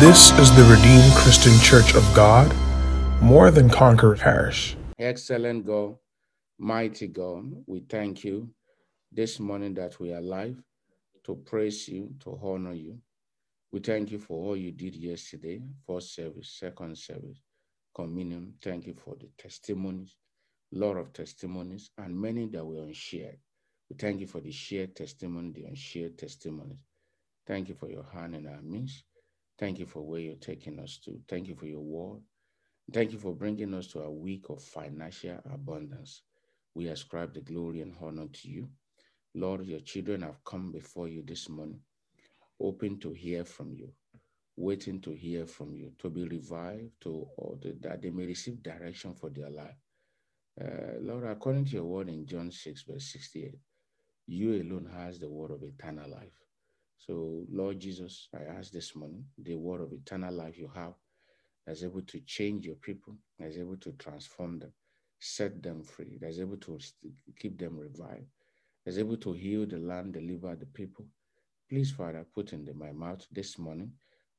This is the Redeemed Christian Church of God, more than Conquer Parish. Excellent God, mighty God, we thank you this morning that we are alive to praise you, to honor you. We thank you for all you did yesterday, first service, second service, communion. Thank you for the testimonies, lot of testimonies, and many that were unshared. We thank you for the shared testimony, the unshared testimonies. Thank you for your hand in our midst. Thank you for where you're taking us to. Thank you for your word. Thank you for bringing us to a week of financial abundance. We ascribe the glory and honor to you. Lord, your children have come before you this morning, open to hear from you, waiting to hear from you, to be revived, to or that they may receive direction for their life. Uh, Lord, according to your word in John 6, verse 68, you alone has the word of eternal life. So, Lord Jesus, I ask this morning, the word of eternal life you have that's able to change your people, that's able to transform them, set them free, that's able to keep them revived, that's able to heal the land, deliver the people. Please, Father, put in my mouth this morning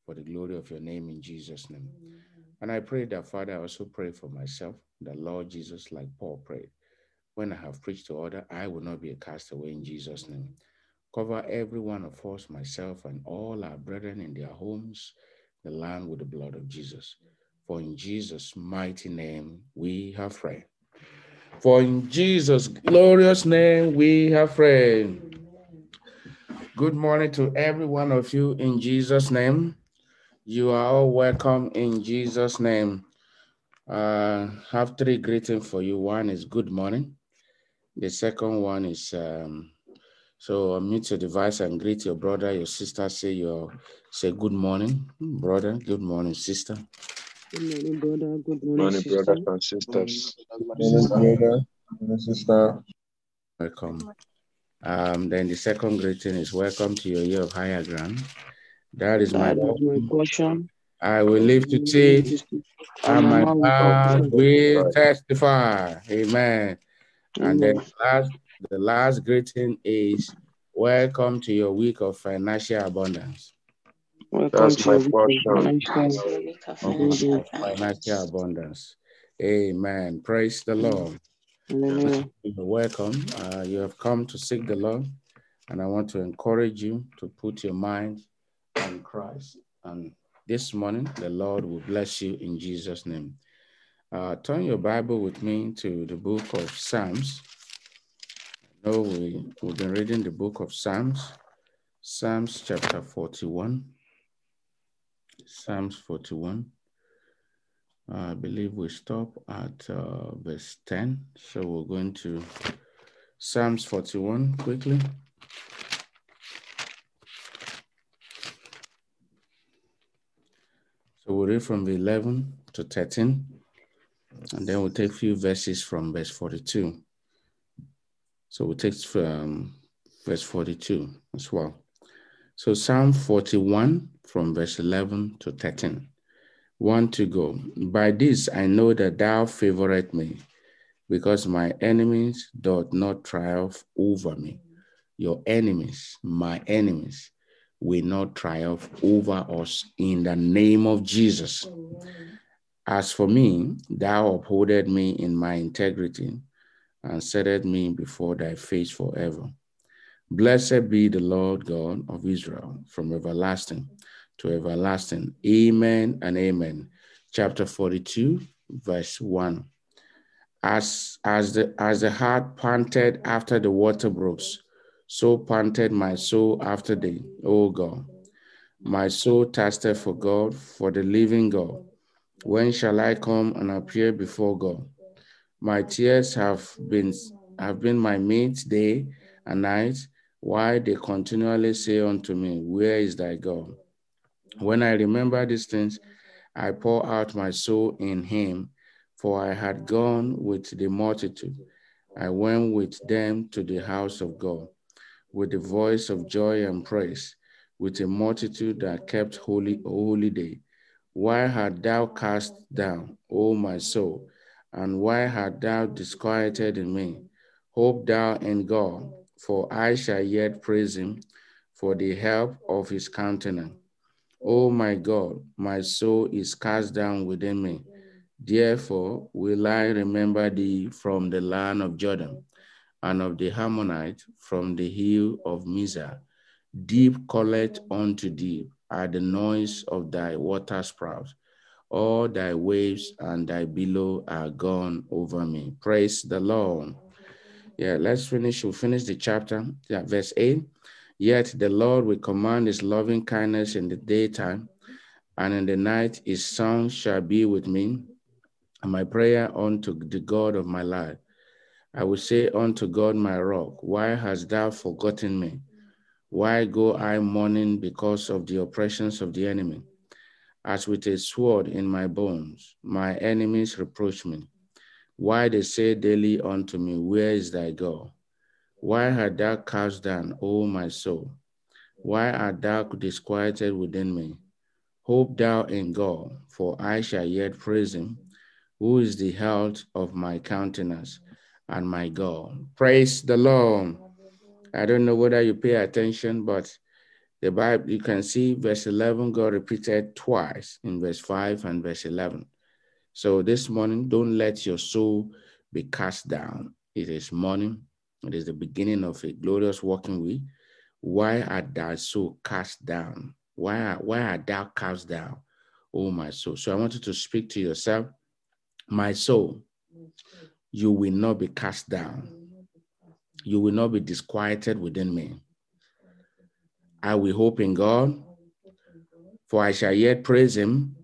for the glory of your name in Jesus' name. Mm-hmm. And I pray that, Father, I also pray for myself, that Lord Jesus, like Paul prayed, when I have preached to order, I will not be a castaway in Jesus' name. Cover every one of us, myself, and all our brethren in their homes, the land with the blood of Jesus. For in Jesus' mighty name we have prayed. For in Jesus' glorious name we have prayed. Good morning to every one of you in Jesus' name. You are all welcome in Jesus' name. Uh, have three greetings for you. One is good morning. The second one is um, so unmute your device and greet your brother, your sister. Say your say good morning, brother. Good morning, sister. Good morning, brother. Good morning, morning sister. brothers and sisters. Good morning, brother. Good morning, sister. Welcome. Um, then the second greeting is welcome to your year of higher ground. That is my, That is my portion. I will live to see, and my mouth will testify. Amen. And then last, the last greeting is welcome to your week of financial abundance. Welcome That's to my your portion. financial Financial abundance. Amen. Praise the Lord. Hallelujah. Welcome. Uh, you have come to seek the Lord, and I want to encourage you to put your mind on Christ. And this morning, the Lord will bless you in Jesus' name. Uh, turn your Bible with me to the book of Psalms. I know we, we've been reading the book of Psalms, Psalms chapter 41. Psalms 41. I believe we stop at uh, verse 10. So we're going to Psalms 41 quickly. So we'll read from 11 to 13, and then we'll take a few verses from verse 42. So we'll take from verse 42 as well. So Psalm 41 from verse 11 to 13. One to go. By this I know that thou favorite me, because my enemies doth not triumph over me. Your enemies, my enemies, will not triumph over us in the name of Jesus. As for me, thou upholded me in my integrity and setteth me before thy face forever. Blessed be the Lord God of Israel from everlasting to everlasting. Amen and amen. Chapter 42, verse 1. As, as, the, as the hart panted after the water brooks, so panted my soul after thee, O God. My soul thirsted for God, for the living God. When shall I come and appear before God? My tears have been have been my meat day and night, why they continually say unto me, Where is thy God? When I remember these things, I pour out my soul in him, for I had gone with the multitude. I went with them to the house of God, with the voice of joy and praise, with a multitude that kept holy holy day. Why had thou cast down, O my soul, and why had thou disquieted in me? Hope thou in God, for I shall yet praise him for the help of his countenance. O my God, my soul is cast down within me. Therefore will I remember thee from the land of Jordan, and of the Hermonite from the hill of Mizar. Deep calleth unto deep at the noise of thy water sprouts. All thy waves and thy billow are gone over me. Praise the Lord. Yeah, let's finish. We'll finish the chapter. Yeah, verse 8. Yet the Lord will command his loving kindness in the daytime, and in the night his song shall be with me, and my prayer unto the God of my life. I will say unto God my rock, Why hast thou forgotten me? Why go I mourning because of the oppressions of the enemy? As with a sword in my bones, my enemies reproach me. Why they say daily unto me, Where is thy God? Why art thou cast down, O my soul? Why art thou disquieted within me? Hope thou in God, for I shall yet praise him, who is the health of my countenance and my God. Praise the Lord. I don't know whether you pay attention, but the Bible, you can see verse 11, God repeated twice in verse 5 and verse 11. So this morning, don't let your soul be cast down. It is morning. It is the beginning of a glorious walking week. Why art thou so cast down? Why, are, why art thou cast down, oh my soul? So I want you to speak to yourself, my soul, you will not be cast down. You will not be disquieted within me. I will hope in God, for I shall yet praise him,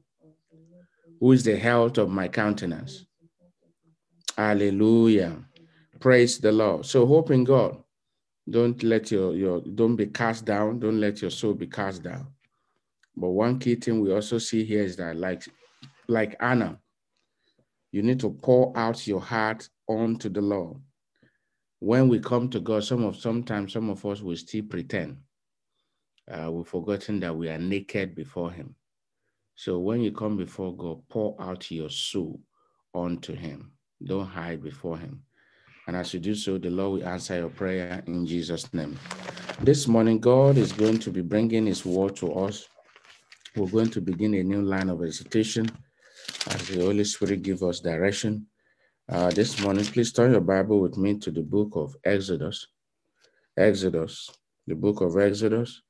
who is the health of my countenance. Hallelujah. Praise the Lord. So hope in God. Don't let your, your don't be cast down. Don't let your soul be cast down. But one key thing we also see here is that like, like Anna, you need to pour out your heart onto the Lord. When we come to God, some of sometimes some of us will still pretend. Uh, we've forgotten that we are naked before Him. So when you come before God, pour out your soul onto Him. Don't hide before Him. And as you do so, the Lord will answer your prayer in Jesus' name. This morning, God is going to be bringing His word to us. We're going to begin a new line of recitation as the Holy Spirit give us direction. Uh, this morning, please turn your Bible with me to the book of Exodus. Exodus, the book of Exodus,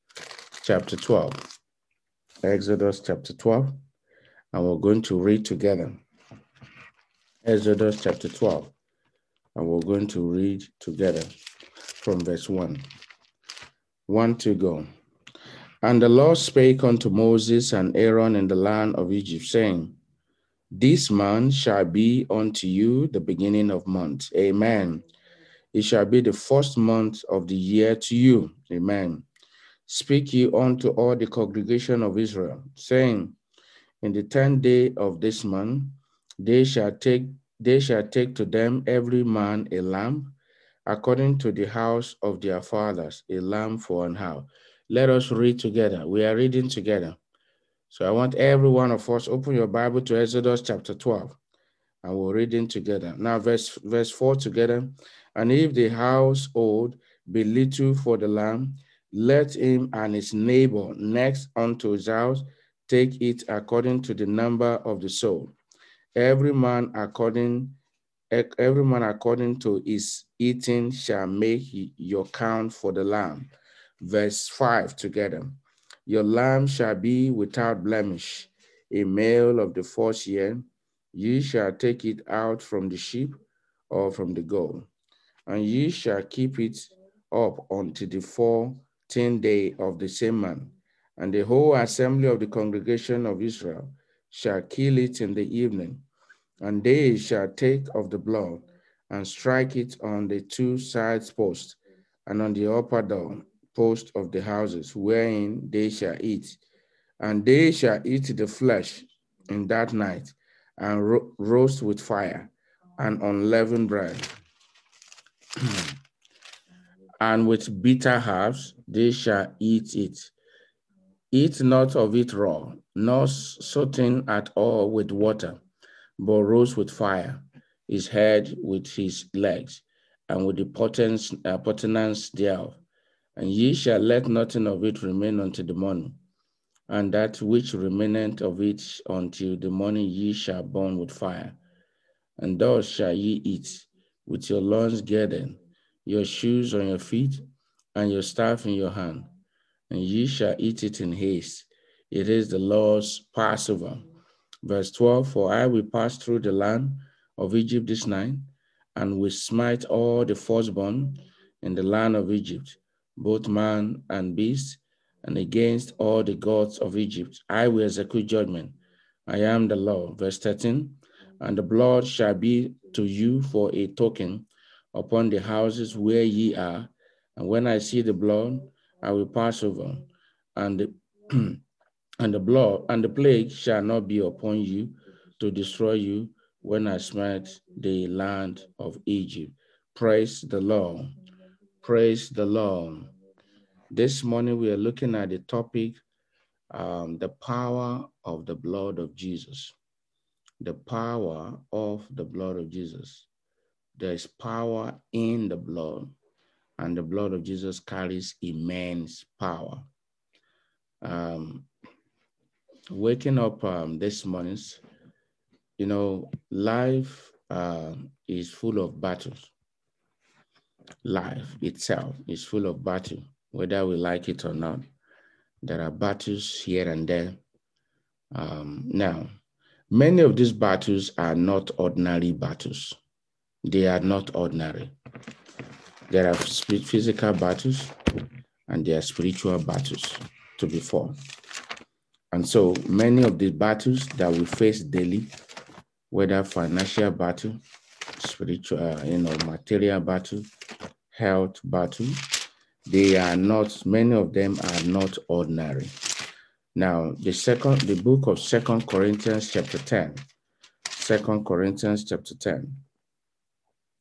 chapter 12. Exodus chapter 12, and we're going to read together. Exodus chapter 12, and we're going to read together from verse 1. 1 to go. And the Lord spake unto Moses and Aaron in the land of Egypt, saying, This man shall be unto you the beginning of months. Amen. It shall be the first month of the year to you. Amen. Speak ye unto all the congregation of Israel, saying, In the tenth day of this month, they shall take they shall take to them every man a lamb, according to the house of their fathers, a lamb for an hour. Let us read together. We are reading together. So I want every one of us open your Bible to Exodus chapter 12, and we're reading together. Now, verse verse 4 together. And if the household be little for the lamb, let him and his neighbor next unto his house take it according to the number of the soul every man according every man according to his eating shall make your count for the lamb. Verse 5 together. Your lamb shall be without blemish, a male of the fourth year. Ye shall take it out from the sheep or from the goat, and ye shall keep it up until the fourteenth day of the same month. And the whole assembly of the congregation of Israel shall kill it in the evening and they shall take of the blood and strike it on the two sides posts and on the upper door post of the houses wherein they shall eat. And they shall eat the flesh in that night and ro roast with fire and unleavened bread. and with bitter herbs they shall eat it. Eat not of it raw, nor soothing at all with water but rose with fire, his head with his legs, and with the potence, uh, thereof. And ye shall let nothing of it remain until the morning. and that which remaineth of it until the morning ye shall burn with fire. And thus shall ye eat, with your loins girded, your shoes on your feet, and your staff in your hand. And ye shall eat it in haste. It is the Lord's Passover. Verse 12 For I will pass through the land of Egypt this night, and will smite all the firstborn in the land of Egypt, both man and beast, and against all the gods of Egypt. I will execute judgment. I am the Lord. Verse 13 And the blood shall be to you for a token upon the houses where ye are. And when I see the blood, I will pass over, and the, and the blood and the plague shall not be upon you to destroy you when I smite the land of Egypt. Praise the Lord. Praise the Lord. This morning we are looking at the topic, um, the power of the blood of Jesus. The power of the blood of Jesus. There is power in the blood, and the blood of Jesus carries immense power. Um, waking up um, this morning, you know, life uh, is full of battles. Life itself is full of battle whether we like it or not. There are battles here and there. Um, now, many of these battles are not ordinary battles. They are not ordinary. There are physical battles and there are spiritual battles to be fought. And so many of the battles that we face daily, whether financial battle, spiritual, uh, you know, material battle, health battle, they are not, many of them are not ordinary. Now, the second, the book of Second Corinthians chapter 10. Second Corinthians chapter 10.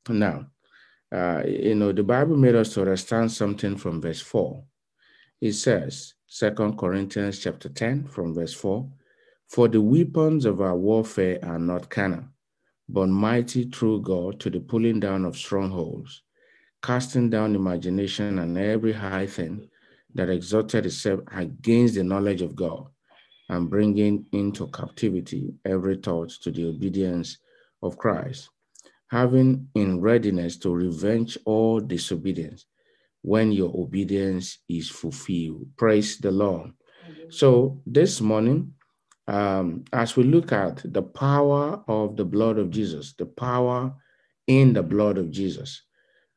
Now, uh, you know, the Bible made us to understand something from verse 4. It says, Second Corinthians chapter 10 from verse 4, For the weapons of our warfare are not carnal, but mighty through God to the pulling down of strongholds casting down imagination and every high thing that exalted itself against the knowledge of God, and bringing into captivity every thought to the obedience of Christ, having in readiness to revenge all disobedience when your obedience is fulfilled. Praise the Lord. So this morning, um, as we look at the power of the blood of Jesus, the power in the blood of Jesus,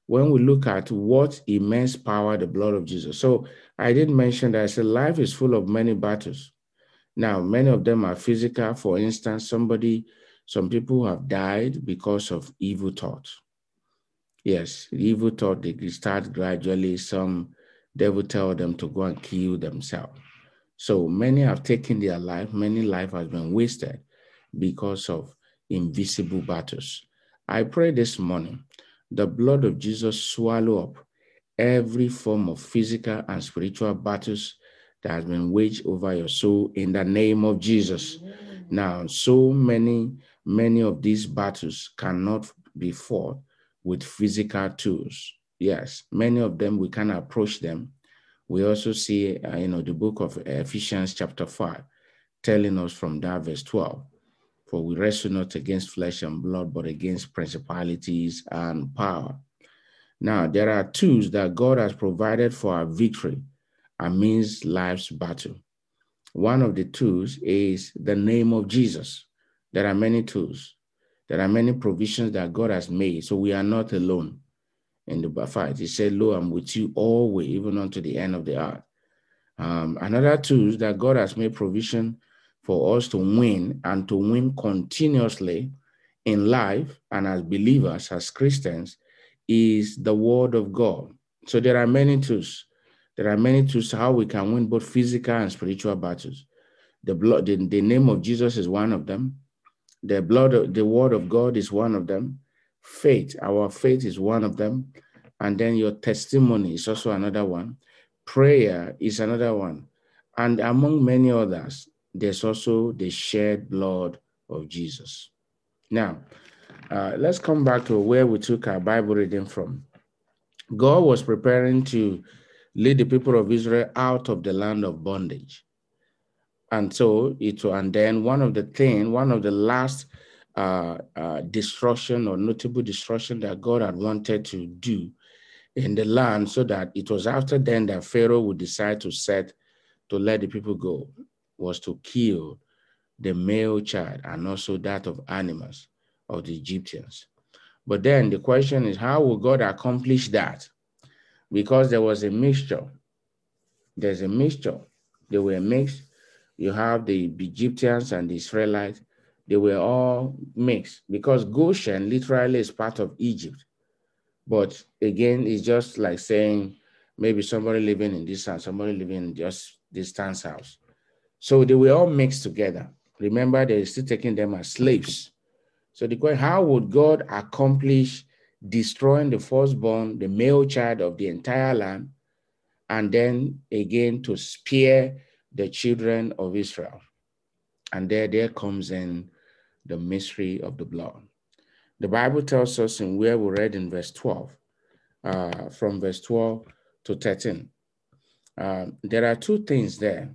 when we look at what immense power the blood of Jesus. So I did mention that I said life is full of many battles. Now, many of them are physical. For instance, somebody, some people have died because of evil thoughts. Yes, evil thought they start gradually. Some devil tell them to go and kill themselves. So many have taken their life. Many life has been wasted because of invisible battles. I pray this morning the blood of Jesus swallow up every form of physical and spiritual battles that has been waged over your soul in the name of Jesus. Now, so many, many of these battles cannot be fought with physical tools. Yes, many of them we can approach them. We also see, uh, you know, the book of Ephesians chapter 5 telling us from that verse 12 for we wrestle not against flesh and blood, but against principalities and power. Now, there are tools that God has provided for our victory amidst life's battle. One of the tools is the name of Jesus. There are many tools. There are many provisions that God has made, so we are not alone in the fight. He said, Lo, I'm with you always, even unto the end of the earth. Um, another tool that God has made provision for us to win and to win continuously in life and as believers, as Christians, is the word of God. So there are many tools. There are many tools how we can win both physical and spiritual battles. The blood, the, the name of Jesus is one of them. The blood, of, the word of God is one of them. Faith, our faith is one of them. And then your testimony is also another one. Prayer is another one. And among many others, there's also the shed blood of Jesus. Now, uh, let's come back to where we took our Bible reading from. God was preparing to lead the people of Israel out of the land of bondage. And so it and then one of the thing, one of the last uh, uh, destruction or notable destruction that God had wanted to do in the land, so that it was after then that Pharaoh would decide to set to let the people go, was to kill the male child and also that of animals of the Egyptians. But then the question is, how will God accomplish that? Because there was a mixture. There's a mixture. They were mixed. You have the Egyptians and the Israelites. They were all mixed because Goshen literally is part of Egypt. But again, it's just like saying maybe somebody living in this house, somebody living in just distance house. So they were all mixed together. Remember, they're still taking them as slaves. So the question, how would God accomplish destroying the firstborn, the male child of the entire land, and then again to spare the children of Israel? And there, there comes in the mystery of the blood. The Bible tells us in where we read in verse 12, uh, from verse 12 to 13. Uh, there are two things there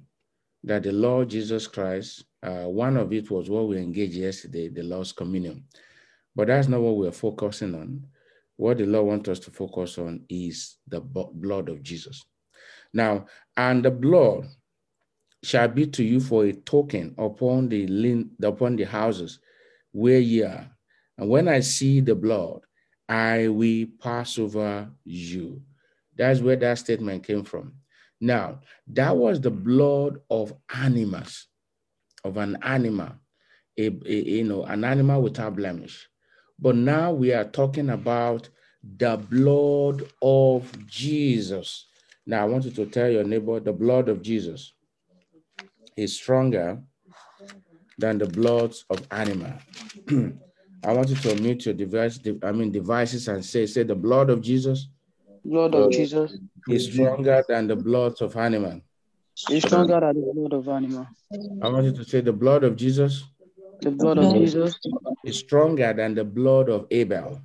that the Lord Jesus Christ, uh, one of it was what we engaged yesterday, the Lord's Communion. But that's not what we're focusing on. What the Lord wants us to focus on is the blood of Jesus. Now, and the blood shall be to you for a token upon the lin- upon the houses where ye are. And when I see the blood, I will pass over you. That's where that statement came from. Now, that was the blood of animals, of an animal, a, a, you know, an animal without blemish. But now we are talking about the blood of Jesus. Now, I want you to tell your neighbor the blood of Jesus is stronger than the blood of animal. I want you to mute your device, I mean devices and say, say the blood of Jesus. Blood of Jesus is stronger than the blood of animal. Is stronger than the blood of animal. I want you to say the blood of Jesus. The blood of Jesus is stronger than the blood of Abel.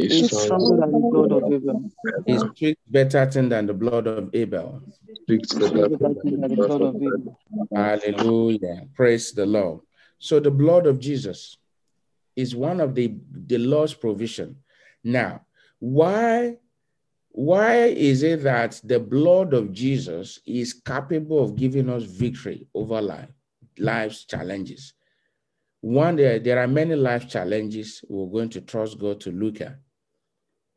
It's stronger than the blood of Abel. It speaks better thing than the blood of Abel. Hallelujah. Praise the Lord. So the blood of Jesus is one of the, the Lord's provision. Now, why, why is it that the blood of Jesus is capable of giving us victory over life, life's challenges? One, there, there are many life challenges we're going to trust God to look at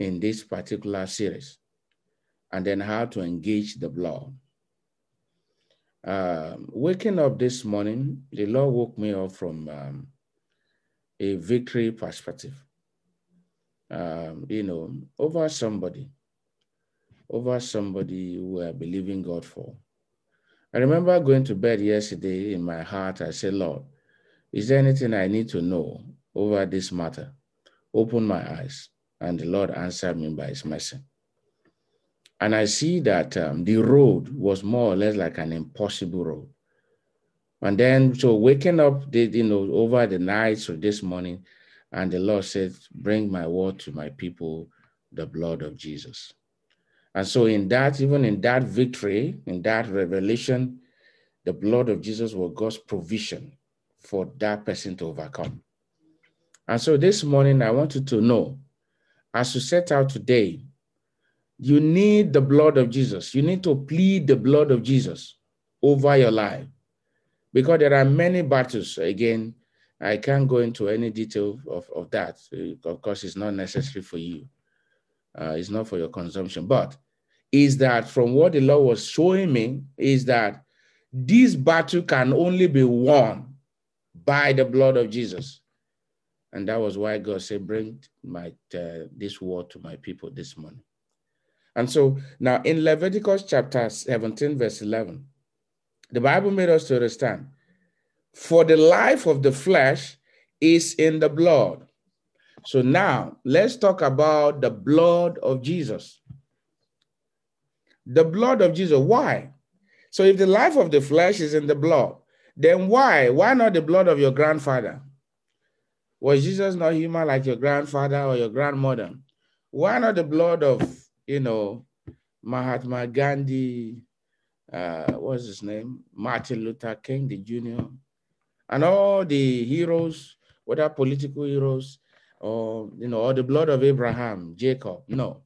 in this particular series, and then how to engage the blood. Um, waking up this morning, the Lord woke me up from um, a victory perspective. Um, you know, over somebody, over somebody who I believe in God for. I remember going to bed yesterday in my heart. I said, Lord, is there anything I need to know over this matter? Open my eyes. And the Lord answered me by his mercy. And I see that um, the road was more or less like an impossible road. And then, so waking up, did, you know, over the night, so this morning, and the Lord said, Bring my word to my people, the blood of Jesus. And so, in that, even in that victory, in that revelation, the blood of Jesus was God's provision for that person to overcome. And so, this morning, I want you to know as you set out today, you need the blood of Jesus. You need to plead the blood of Jesus over your life because there are many battles. Again, I can't go into any detail of, of that. Of course, it's not necessary for you. Uh, it's not for your consumption. But is that from what the Lord was showing me is that this battle can only be won by the blood of Jesus. And that was why God said, bring my uh, this word to my people this morning. And so now in Leviticus chapter 17, verse 11, the Bible made us to understand for the life of the flesh is in the blood. So now let's talk about the blood of Jesus. The blood of Jesus. Why? So if the life of the flesh is in the blood, then why? Why not the blood of your grandfather? Was Jesus not human like your grandfather or your grandmother? Why not the blood of you know, Mahatma Gandhi, uh, what's his name? Martin Luther King, the Jr., and all the heroes, whether political heroes or you know, or the blood of Abraham, Jacob. No,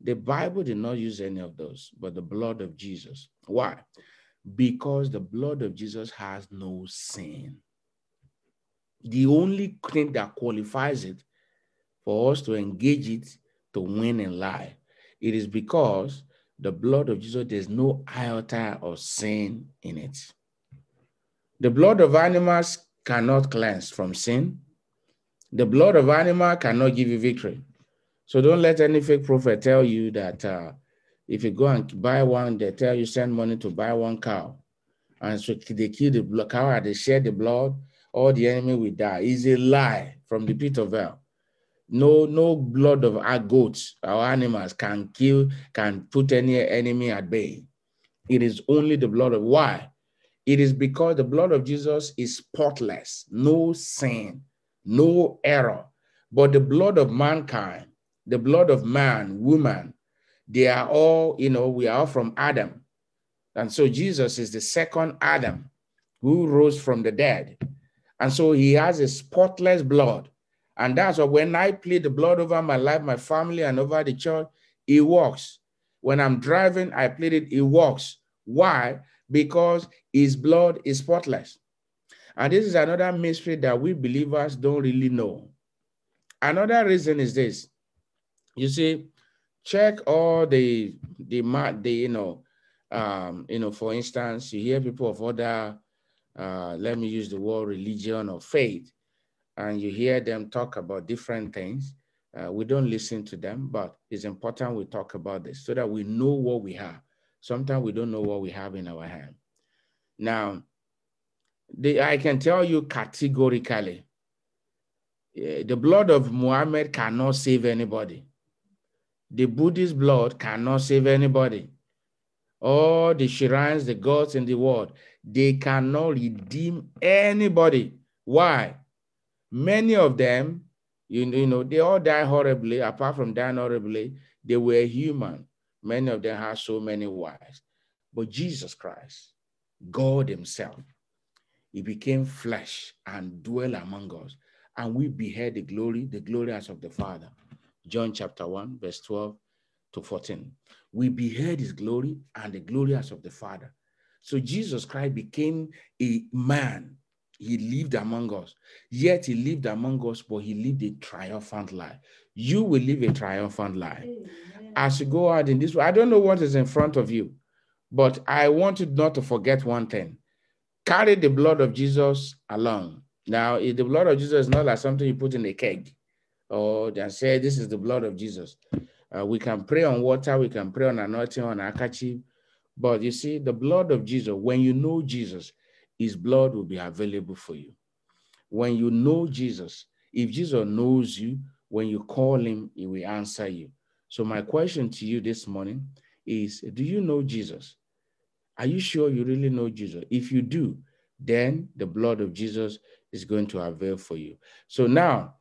the Bible did not use any of those, but the blood of Jesus. Why? Because the blood of Jesus has no sin. The only thing that qualifies it for us to engage it to win in life, it is because the blood of Jesus, there's no iota of sin in it. The blood of animals cannot cleanse from sin. The blood of animal cannot give you victory. So don't let any fake prophet tell you that uh, if you go and buy one, they tell you send money to buy one cow. And so they kill the cow and they share the blood, all the enemy will die. Is a lie from the pit of hell. No, no blood of our goats, our animals can kill, can put any enemy at bay. It is only the blood of why? It is because the blood of Jesus is spotless, no sin, no error. But the blood of mankind, the blood of man, woman, they are all, you know, we are from Adam. And so Jesus is the second Adam who rose from the dead. And so he has a spotless blood. And that's why when I plead the blood over my life, my family, and over the church, it works. When I'm driving, I plead it, it works. Why? Because his blood is spotless. And this is another mystery that we believers don't really know. Another reason is this. You see, check all the the the you know, um, you know, for instance, you hear people of other, uh, let me use the word religion or faith and you hear them talk about different things, uh, we don't listen to them, but it's important we talk about this so that we know what we have. Sometimes we don't know what we have in our hand. Now, the, I can tell you categorically, uh, the blood of Muhammad cannot save anybody. The Buddhist blood cannot save anybody. All the shrines, the gods in the world, they cannot redeem anybody. Why? Many of them, you, you know, they all die horribly. Apart from dying horribly, they were human. Many of them had so many wives. But Jesus Christ, God Himself, He became flesh and dwell among us. And we beheld the glory, the glory as of the Father. John chapter 1, verse 12 to 14. We beheld his glory and the glory as of the Father. So Jesus Christ became a man he lived among us. Yet he lived among us, but he lived a triumphant life. You will live a triumphant life. As you go out in this way, I don't know what is in front of you, but I want you not to forget one thing. Carry the blood of Jesus along. Now, the blood of Jesus is not like something you put in a keg or just say, This is the blood of Jesus. Uh, we can pray on water, we can pray on anointing, on akachi. But you see, the blood of Jesus, when you know Jesus, his blood will be available for you. When you know Jesus, if Jesus knows you, when you call him, he will answer you. So, my question to you this morning is Do you know Jesus? Are you sure you really know Jesus? If you do, then the blood of Jesus is going to avail for you. So, now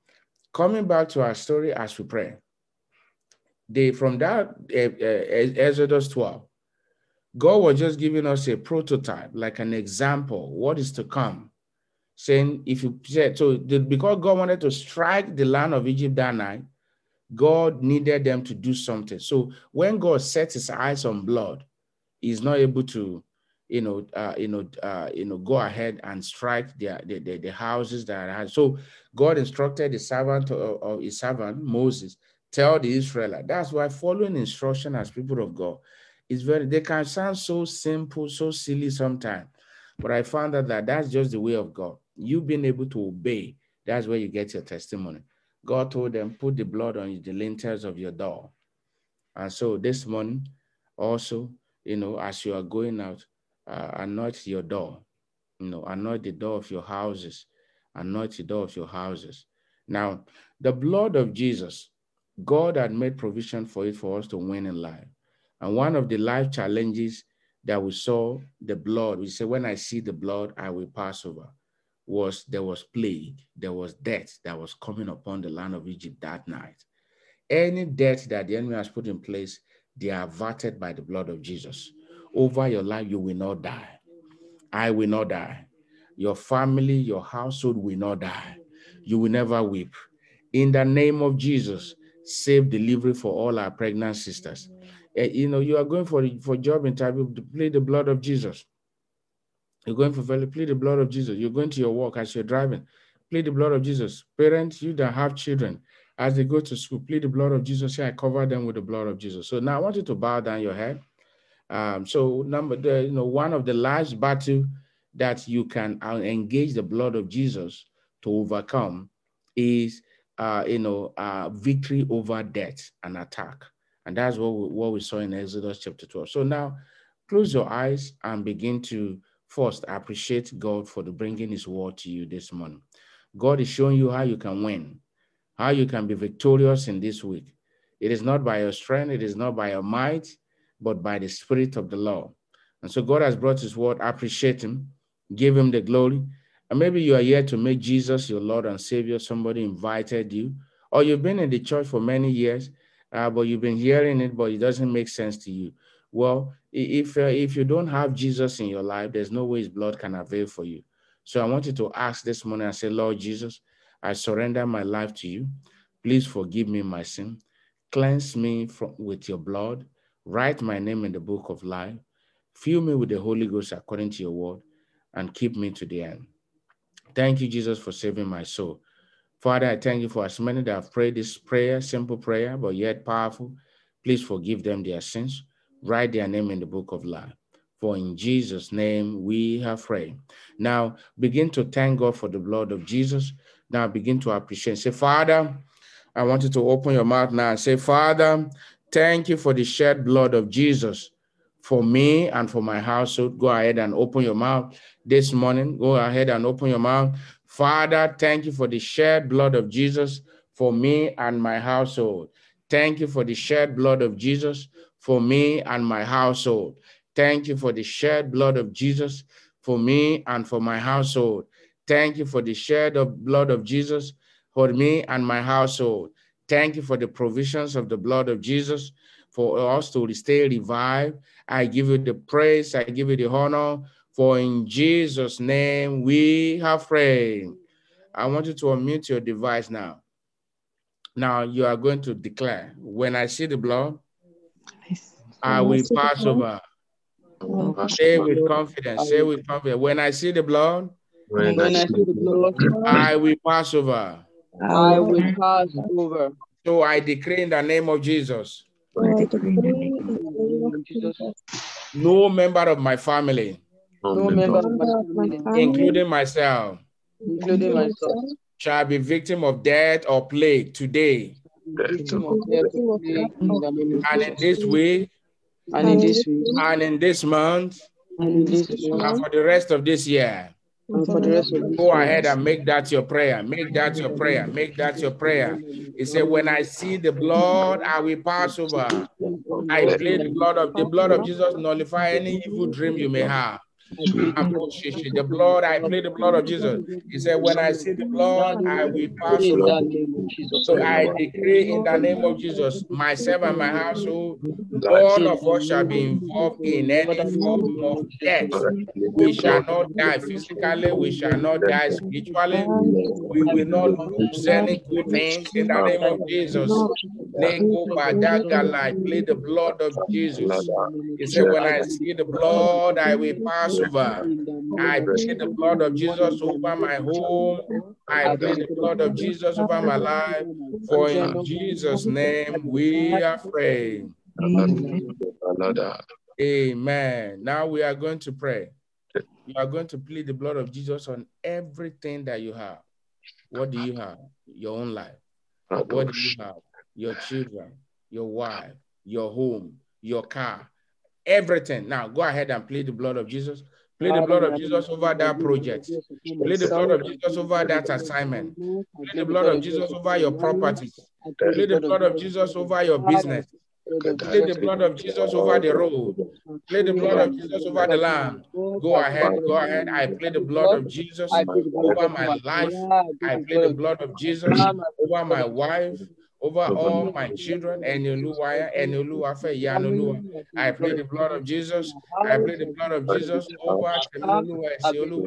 coming back to our story as we pray, they, from that uh, uh, Exodus 12, God was just giving us a prototype, like an example, what is to come. Saying, if you said, so the, because God wanted to strike the land of Egypt that night, God needed them to do something. So when God sets his eyes on blood, he's not able to, you know, uh, you know, uh, you know, go ahead and strike the, the, the, the houses that had. So God instructed the servant of, of his servant Moses, tell the Israelite. That's why following instruction as people of God it's very, they can sound so simple, so silly sometimes. But I found out that that's just the way of God. You being able to obey, that's where you get your testimony. God told them, put the blood on the lintels of your door. And so this morning, also, you know, as you are going out, uh, anoint your door. You know, anoint the door of your houses. Anoint the door of your houses. Now, the blood of Jesus, God had made provision for it for us to win in life. And one of the life challenges that we saw the blood, we said, when I see the blood, I will pass over, was there was plague, there was death that was coming upon the land of Egypt that night. Any death that the enemy has put in place, they are averted by the blood of Jesus. over your life, you will not die. I will not die. Your family, your household will not die. You will never weep. In the name of Jesus, save delivery for all our pregnant sisters. Uh, you know, you are going for for job interview to plead the blood of Jesus. You're going for plead the blood of Jesus. You're going to your work as you're driving, plead the blood of Jesus. Parents, you that have children, as they go to school, plead the blood of Jesus. Say, I cover them with the blood of Jesus. So now I want you to bow down your head. Um, so number the you know one of the last battle that you can uh, engage the blood of Jesus to overcome is uh, you know uh, victory over death and attack, and that's what we, what we saw in Exodus chapter twelve. So now close your eyes and begin to first appreciate God for the bringing His word to you this morning. God is showing you how you can win, how you can be victorious in this week. It is not by your strength, it is not by your might, but by the Spirit of the Lord. And so God has brought His word. Appreciate Him, give Him the glory. And maybe you are here to make Jesus your Lord and Savior. Somebody invited you, or you've been in the church for many years, uh, but you've been hearing it, but it doesn't make sense to you. Well, if uh, if you don't have Jesus in your life, there's no way His blood can avail for you. So I want you to ask this morning I say, Lord Jesus, I surrender my life to you. Please forgive me my sin. Cleanse me from, with your blood Write my name in the book of life. Fill me with the Holy Ghost according to your word and keep me to the end. Thank you, Jesus, for saving my soul. Father, I thank you for as many that have prayed this prayer, simple prayer, but yet powerful. Please forgive them their sins. Write their name in the book of life. For in Jesus' name we have prayed. Now begin to thank God for the blood of Jesus. Now begin to appreciate. Say, Father, I want you to open your mouth now and say, Father, Thank you for the shed blood of Jesus for me and for my household. Go ahead and open your mouth this morning. Go ahead and open your mouth. Father, thank you for the shed blood of Jesus for me and my household. Thank you for the shed blood of Jesus for me and my household. Thank you for the shed blood of Jesus for me and for my household. Thank you for the shed of blood of Jesus for me and my household. Thank you for the provisions of the blood of Jesus for us to stay revived. I give you the praise, I give you the honor, for in Jesus' name we have prayed. I want you to unmute your device now. Now you are going to declare, when I see the blood, I will pass over. Say with confidence, say with confidence. When I see the blood, When I see the blood, I will pass over. I will pass over. So I decree in the name of Jesus, In the name of Jesus, no member of my family, no member of my including myself, including myself, shall be victim of death or plague today. victim of death today, in the name of And in this week, And in this week, and in this month, and in this and for the rest of this year. and for the rest of this Go ahead and make that your prayer. Make that your prayer. Make that your prayer. He said, When I see the blood, I will pass over. I plead the blood of the blood of Jesus nullify any evil dream you may have. The blood, I plead the blood of Jesus. He said, When I see the blood, I will pass In over. the name of Jesus. So I decree in the name of Jesus, myself and my household, all of us shall be involved in any form of death. We shall not die physically, we shall not die spiritually, we will not lose any good things in the name of Jesus. Nego Badagalai, plead the blood of Jesus. He said, When I see the blood, I will pass I plead the blood of Jesus over my home. I plead the blood of Jesus over my life. For in Jesus' name we are praying. Amen. Now we are going to pray. You are going to plead the blood of Jesus on everything that you have. What do you have? Your own life. What do you have? Your children, your wife, your home, your car, everything. Now go ahead and plead the blood of Jesus. Plead the blood of Jesus over that project. Plead the blood of Jesus over that assignment. Plead the blood of Jesus over your properties. Plead the blood of Jesus over your business. Plead the blood of Jesus over the road. Plead the blood of Jesus over the land. Go ahead, go ahead. I plead the blood of Jesus over my life. I plead the blood of Jesus over my wife, over all my children. Enoluwaya, Enoluwafe, Yanolua. I pray the blood of Jesus. I pray the blood of Jesus over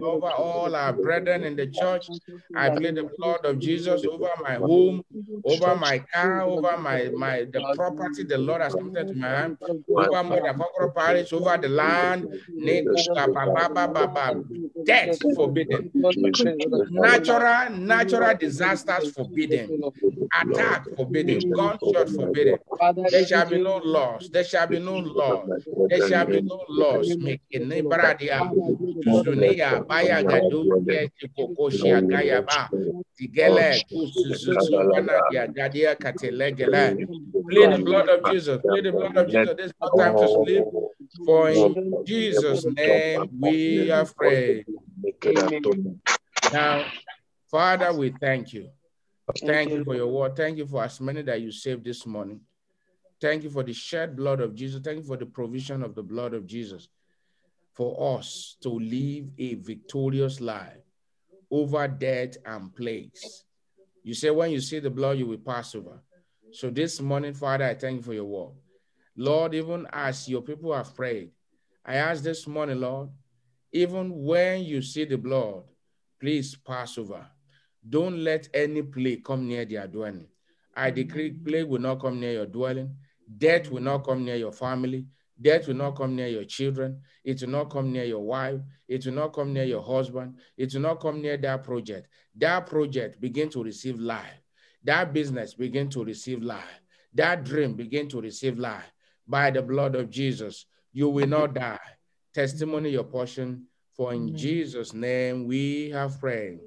over all our brethren in the church. I pray the blood of Jesus over my home, over my car, over my, my the property the Lord has committed to my hand, over Mother Kokoro Parish, over the land. Neko Baba Baba. Death forbidden. Natural, natural disasters forbidden. Attack forbidden. Gunshot forbidden. There shall be no loss. There shall be no loss. There shall be no loss. Mekene bradia. Sunia baya gadu ke kokoshia gaya ba. Tigele kusuzuzu wana dia gadia katelegele. Plead the blood of Jesus. Plead the blood of Jesus. There's no time to sleep. For in Jesus' name we are prayed. Now, Father, we thank you. Thank you for your word. Thank you for as many that you saved this morning. Thank you for the shed blood of Jesus. Thank you for the provision of the blood of Jesus for us to live a victorious life over death and plagues. You say, when you see the blood, you will pass over. So this morning, Father, I thank you for your word. Lord, even as your people have prayed, I ask this morning, Lord, even when you see the blood, please pass over. Don't let any plague come near their dwelling. I decree plague will not come near your dwelling. Death will not come near your family. Death will not come near your children. It will not come near your wife. It will not come near your husband. It will not come near that project. That project begin to receive life. That business begin to receive life. That dream begin to receive life. By the blood of Jesus, you will not die. Testimony your portion. For in Jesus' name we have prayed.